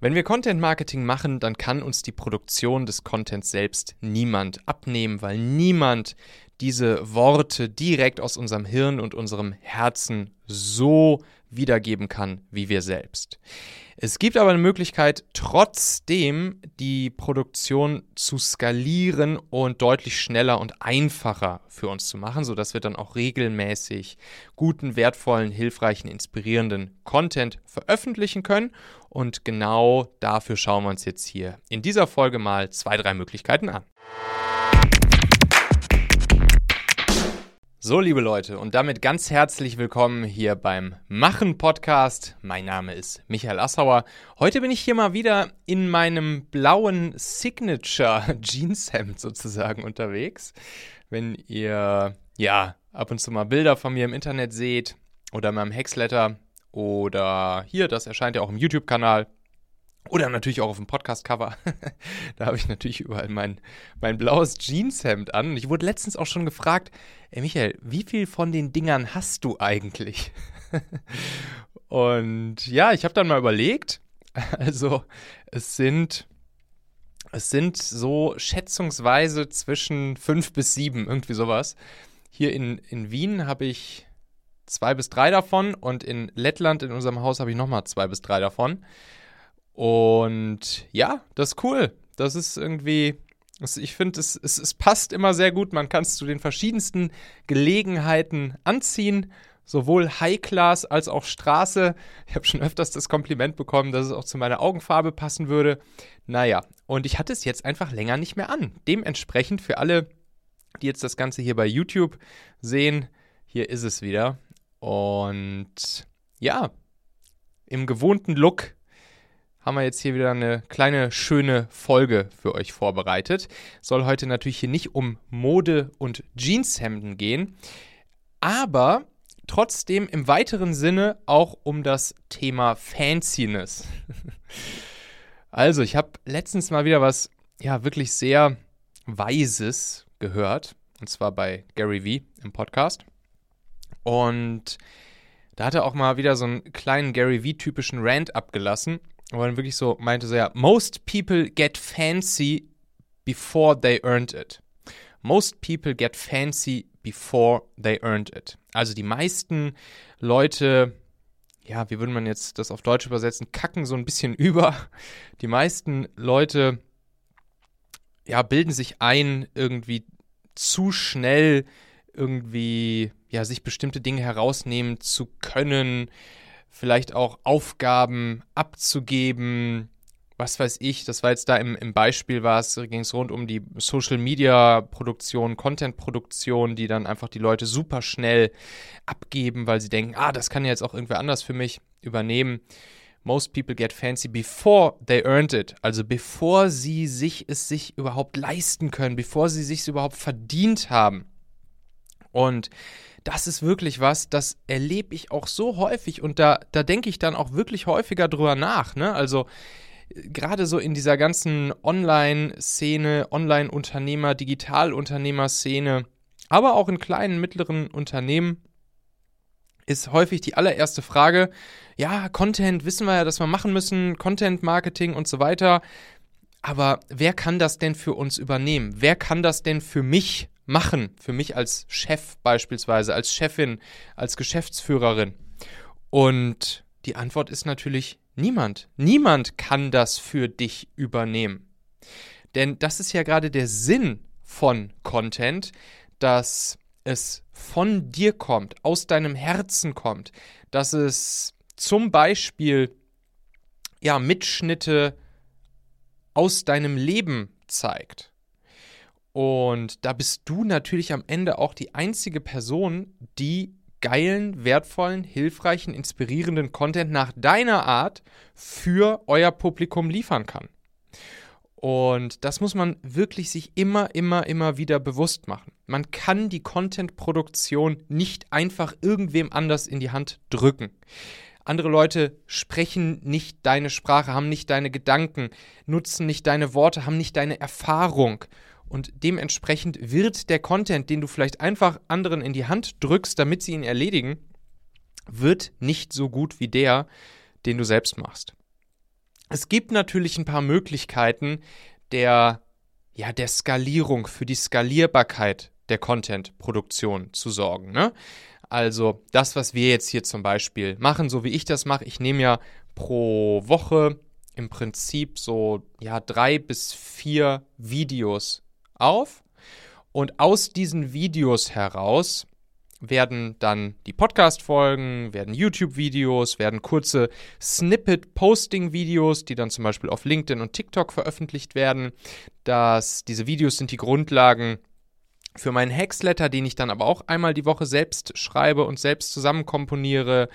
Wenn wir Content Marketing machen, dann kann uns die Produktion des Contents selbst niemand abnehmen, weil niemand diese Worte direkt aus unserem Hirn und unserem Herzen so wiedergeben kann wie wir selbst. Es gibt aber eine Möglichkeit, trotzdem die Produktion zu skalieren und deutlich schneller und einfacher für uns zu machen, sodass wir dann auch regelmäßig guten, wertvollen, hilfreichen, inspirierenden Content veröffentlichen können. Und genau dafür schauen wir uns jetzt hier in dieser Folge mal zwei, drei Möglichkeiten an. So, liebe Leute, und damit ganz herzlich willkommen hier beim Machen Podcast. Mein Name ist Michael Assauer. Heute bin ich hier mal wieder in meinem blauen Signature Jeanshemd sozusagen unterwegs. Wenn ihr ja ab und zu mal Bilder von mir im Internet seht oder in meinem Hexletter oder hier, das erscheint ja auch im YouTube-Kanal, oder natürlich auch auf dem Podcast-Cover. da habe ich natürlich überall mein, mein blaues Jeanshemd an. Und ich wurde letztens auch schon gefragt, ey Michael, wie viel von den Dingern hast du eigentlich? und ja, ich habe dann mal überlegt. Also es sind, es sind so schätzungsweise zwischen fünf bis sieben, irgendwie sowas. Hier in, in Wien habe ich zwei bis drei davon und in Lettland in unserem Haus habe ich nochmal zwei bis drei davon. Und ja, das ist cool. Das ist irgendwie, ich finde, es, es, es passt immer sehr gut. Man kann es zu den verschiedensten Gelegenheiten anziehen. Sowohl High-Class als auch Straße. Ich habe schon öfters das Kompliment bekommen, dass es auch zu meiner Augenfarbe passen würde. Naja, und ich hatte es jetzt einfach länger nicht mehr an. Dementsprechend für alle, die jetzt das Ganze hier bei YouTube sehen, hier ist es wieder. Und ja, im gewohnten Look haben wir jetzt hier wieder eine kleine schöne Folge für euch vorbereitet. Soll heute natürlich hier nicht um Mode und Jeanshemden gehen, aber trotzdem im weiteren Sinne auch um das Thema Fanciness. also, ich habe letztens mal wieder was ja wirklich sehr weises gehört und zwar bei Gary Vee im Podcast und da hat er auch mal wieder so einen kleinen Gary Vee typischen Rant abgelassen wo er wirklich so meinte so, ja, most people get fancy before they earned it. Most people get fancy before they earned it. Also die meisten Leute, ja, wie würde man jetzt das auf Deutsch übersetzen, kacken so ein bisschen über. Die meisten Leute, ja, bilden sich ein, irgendwie zu schnell irgendwie, ja, sich bestimmte Dinge herausnehmen zu können, vielleicht auch Aufgaben abzugeben, was weiß ich, das war jetzt da im, im Beispiel, war es, ging es rund um die Social Media Produktion, Content Produktion, die dann einfach die Leute super schnell abgeben, weil sie denken, ah, das kann ja jetzt auch irgendwer anders für mich übernehmen. Most people get fancy before they earned it. Also bevor sie sich es sich überhaupt leisten können, bevor sie sich es überhaupt verdient haben. Und das ist wirklich was, das erlebe ich auch so häufig und da, da denke ich dann auch wirklich häufiger drüber nach. Ne? Also gerade so in dieser ganzen Online-Szene, Online-Unternehmer, Digitalunternehmer-Szene, aber auch in kleinen, mittleren Unternehmen ist häufig die allererste Frage, ja, Content wissen wir ja, dass wir machen müssen, Content Marketing und so weiter. Aber wer kann das denn für uns übernehmen? Wer kann das denn für mich machen, für mich als Chef beispielsweise, als Chefin, als Geschäftsführerin? Und die Antwort ist natürlich niemand. Niemand kann das für dich übernehmen. Denn das ist ja gerade der Sinn von Content, dass es von dir kommt, aus deinem Herzen kommt, dass es zum Beispiel ja Mitschnitte aus deinem Leben zeigt. Und da bist du natürlich am Ende auch die einzige Person, die geilen, wertvollen, hilfreichen, inspirierenden Content nach deiner Art für euer Publikum liefern kann. Und das muss man wirklich sich immer, immer, immer wieder bewusst machen. Man kann die Content-Produktion nicht einfach irgendwem anders in die Hand drücken. Andere Leute sprechen nicht deine Sprache, haben nicht deine Gedanken, nutzen nicht deine Worte, haben nicht deine Erfahrung. Und dementsprechend wird der Content, den du vielleicht einfach anderen in die Hand drückst, damit sie ihn erledigen, wird nicht so gut wie der, den du selbst machst. Es gibt natürlich ein paar Möglichkeiten der, ja, der Skalierung, für die Skalierbarkeit der Content-Produktion zu sorgen. Ne? Also das, was wir jetzt hier zum Beispiel machen, so wie ich das mache, ich nehme ja pro Woche im Prinzip so ja drei bis vier Videos auf und aus diesen Videos heraus werden dann die Podcast-Folgen, werden YouTube-Videos, werden kurze Snippet-Posting-Videos, die dann zum Beispiel auf LinkedIn und TikTok veröffentlicht werden. Das, diese Videos sind die Grundlagen für meinen Hexletter, den ich dann aber auch einmal die Woche selbst schreibe und selbst zusammenkomponiere.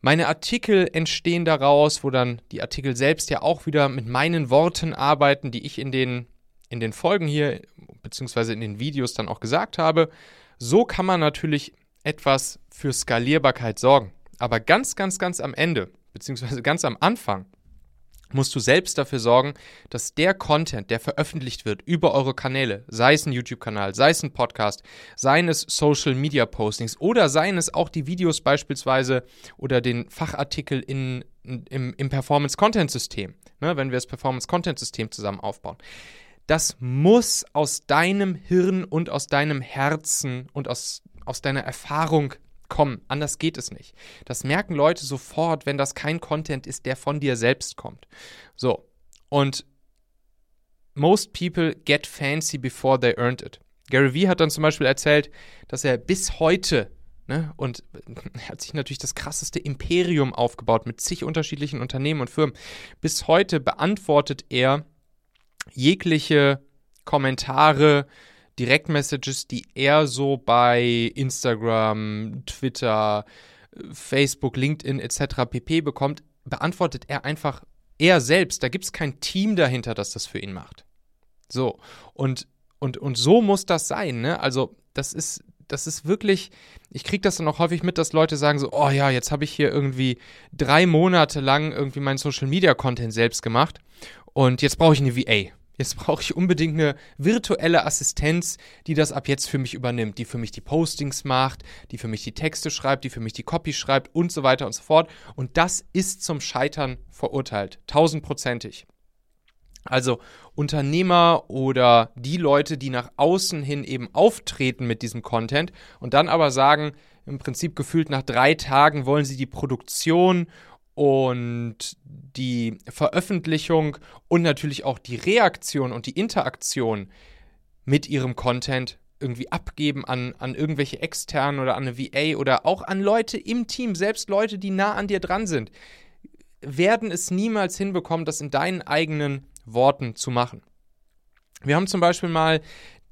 Meine Artikel entstehen daraus, wo dann die Artikel selbst ja auch wieder mit meinen Worten arbeiten, die ich in den, in den Folgen hier, beziehungsweise in den Videos dann auch gesagt habe. So kann man natürlich etwas für Skalierbarkeit sorgen. Aber ganz, ganz, ganz am Ende, beziehungsweise ganz am Anfang, musst du selbst dafür sorgen, dass der Content, der veröffentlicht wird über eure Kanäle, sei es ein YouTube-Kanal, sei es ein Podcast, seien es Social-Media-Postings oder seien es auch die Videos beispielsweise oder den Fachartikel in, im, im Performance-Content-System, ne, wenn wir das Performance-Content-System zusammen aufbauen. Das muss aus deinem Hirn und aus deinem Herzen und aus, aus deiner Erfahrung kommen. Anders geht es nicht. Das merken Leute sofort, wenn das kein Content ist, der von dir selbst kommt. So. Und most people get fancy before they earned it. Gary Vee hat dann zum Beispiel erzählt, dass er bis heute Ne? Und er hat sich natürlich das krasseste Imperium aufgebaut mit zig unterschiedlichen Unternehmen und Firmen. Bis heute beantwortet er jegliche Kommentare, Direktmessages, die er so bei Instagram, Twitter, Facebook, LinkedIn etc. pp bekommt, beantwortet er einfach er selbst. Da gibt es kein Team dahinter, das das für ihn macht. So, und, und, und so muss das sein. Ne? Also, das ist, das ist wirklich, ich kriege das dann auch häufig mit, dass Leute sagen so, oh ja, jetzt habe ich hier irgendwie drei Monate lang irgendwie meinen Social Media Content selbst gemacht und jetzt brauche ich eine VA. Jetzt brauche ich unbedingt eine virtuelle Assistenz, die das ab jetzt für mich übernimmt, die für mich die Postings macht, die für mich die Texte schreibt, die für mich die Copy schreibt und so weiter und so fort. Und das ist zum Scheitern verurteilt, tausendprozentig. Also Unternehmer oder die Leute, die nach außen hin eben auftreten mit diesem Content und dann aber sagen, im Prinzip gefühlt nach drei Tagen wollen sie die Produktion und die Veröffentlichung und natürlich auch die Reaktion und die Interaktion mit ihrem Content irgendwie abgeben an, an irgendwelche externen oder an eine VA oder auch an Leute im Team, selbst Leute, die nah an dir dran sind, werden es niemals hinbekommen, das in deinen eigenen Worten zu machen. Wir haben zum Beispiel mal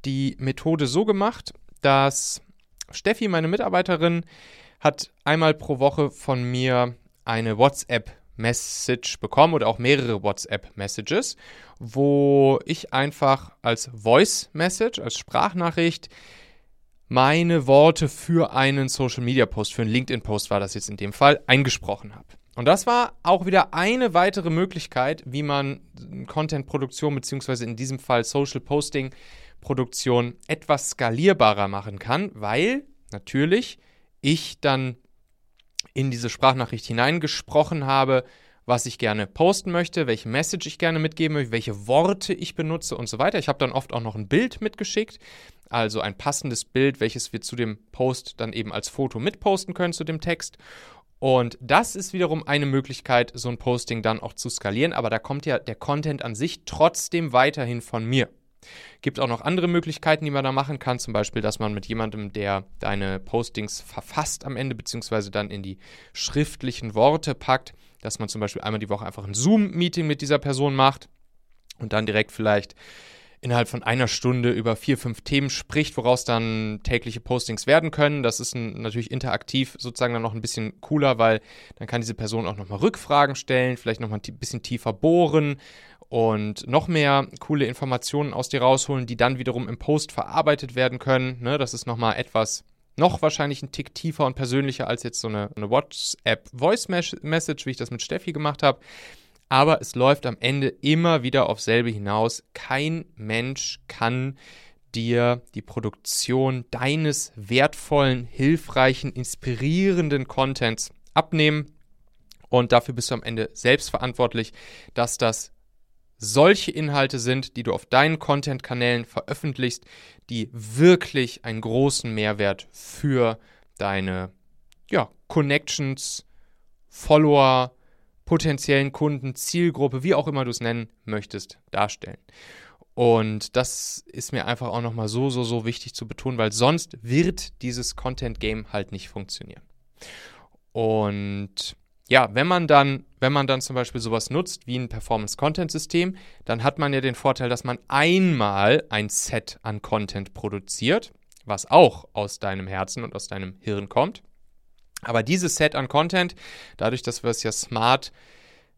die Methode so gemacht, dass Steffi, meine Mitarbeiterin, hat einmal pro Woche von mir eine WhatsApp-Message bekommen oder auch mehrere WhatsApp-Messages, wo ich einfach als Voice-Message, als Sprachnachricht meine Worte für einen Social-Media-Post, für einen LinkedIn-Post war das jetzt in dem Fall, eingesprochen habe. Und das war auch wieder eine weitere Möglichkeit, wie man Content-Produktion beziehungsweise in diesem Fall Social-Posting-Produktion etwas skalierbarer machen kann, weil natürlich ich dann in diese Sprachnachricht hineingesprochen habe, was ich gerne posten möchte, welche Message ich gerne mitgeben möchte, welche Worte ich benutze und so weiter. Ich habe dann oft auch noch ein Bild mitgeschickt, also ein passendes Bild, welches wir zu dem Post dann eben als Foto mitposten können zu dem Text. Und das ist wiederum eine Möglichkeit, so ein Posting dann auch zu skalieren, aber da kommt ja der Content an sich trotzdem weiterhin von mir. Gibt auch noch andere Möglichkeiten, die man da machen kann. Zum Beispiel, dass man mit jemandem, der deine Postings verfasst am Ende, beziehungsweise dann in die schriftlichen Worte packt, dass man zum Beispiel einmal die Woche einfach ein Zoom-Meeting mit dieser Person macht und dann direkt vielleicht innerhalb von einer Stunde über vier, fünf Themen spricht, woraus dann tägliche Postings werden können. Das ist ein, natürlich interaktiv sozusagen dann noch ein bisschen cooler, weil dann kann diese Person auch nochmal Rückfragen stellen, vielleicht nochmal ein bisschen tiefer bohren und noch mehr coole Informationen aus dir rausholen, die dann wiederum im Post verarbeitet werden können. Ne, das ist nochmal etwas, noch wahrscheinlich ein Tick tiefer und persönlicher als jetzt so eine, eine WhatsApp-Voice-Message, wie ich das mit Steffi gemacht habe. Aber es läuft am Ende immer wieder auf selbe hinaus. Kein Mensch kann dir die Produktion deines wertvollen, hilfreichen, inspirierenden Contents abnehmen. Und dafür bist du am Ende selbst verantwortlich, dass das solche Inhalte sind, die du auf deinen Content-Kanälen veröffentlichst, die wirklich einen großen Mehrwert für deine ja, Connections, Follower, potenziellen Kunden, Zielgruppe, wie auch immer du es nennen möchtest, darstellen. Und das ist mir einfach auch nochmal so, so, so wichtig zu betonen, weil sonst wird dieses Content-Game halt nicht funktionieren. Und ja, wenn man dann, wenn man dann zum Beispiel sowas nutzt wie ein Performance-Content-System, dann hat man ja den Vorteil, dass man einmal ein Set an Content produziert, was auch aus deinem Herzen und aus deinem Hirn kommt. Aber dieses Set an Content, dadurch, dass wir es ja smart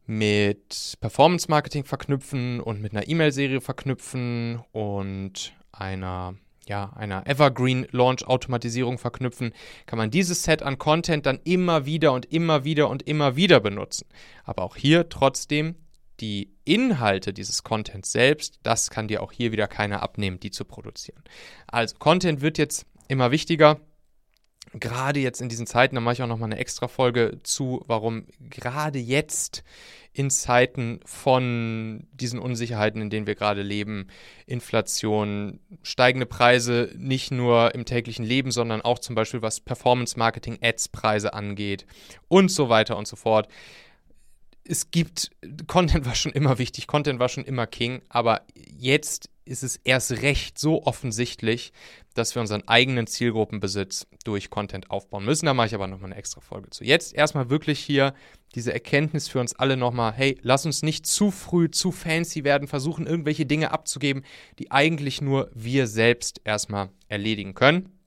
mit Performance Marketing verknüpfen und mit einer E-Mail-Serie verknüpfen und einer, ja, einer Evergreen Launch Automatisierung verknüpfen, kann man dieses Set an Content dann immer wieder und immer wieder und immer wieder benutzen. Aber auch hier trotzdem die Inhalte dieses Contents selbst, das kann dir auch hier wieder keiner abnehmen, die zu produzieren. Also Content wird jetzt immer wichtiger gerade jetzt in diesen Zeiten, da mache ich auch nochmal eine extra Folge zu, warum gerade jetzt in Zeiten von diesen Unsicherheiten, in denen wir gerade leben, Inflation, steigende Preise, nicht nur im täglichen Leben, sondern auch zum Beispiel was Performance Marketing, Ads-Preise angeht und so weiter und so fort. Es gibt, Content war schon immer wichtig, Content war schon immer King, aber jetzt ist es erst recht so offensichtlich, dass wir unseren eigenen Zielgruppenbesitz durch Content aufbauen müssen. Da mache ich aber nochmal eine extra Folge zu. Jetzt erstmal wirklich hier diese Erkenntnis für uns alle nochmal, hey, lass uns nicht zu früh, zu fancy werden, versuchen irgendwelche Dinge abzugeben, die eigentlich nur wir selbst erstmal erledigen können.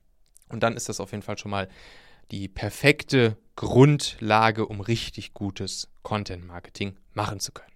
Und dann ist das auf jeden Fall schon mal die perfekte Grundlage, um richtig gutes Content-Marketing machen zu können.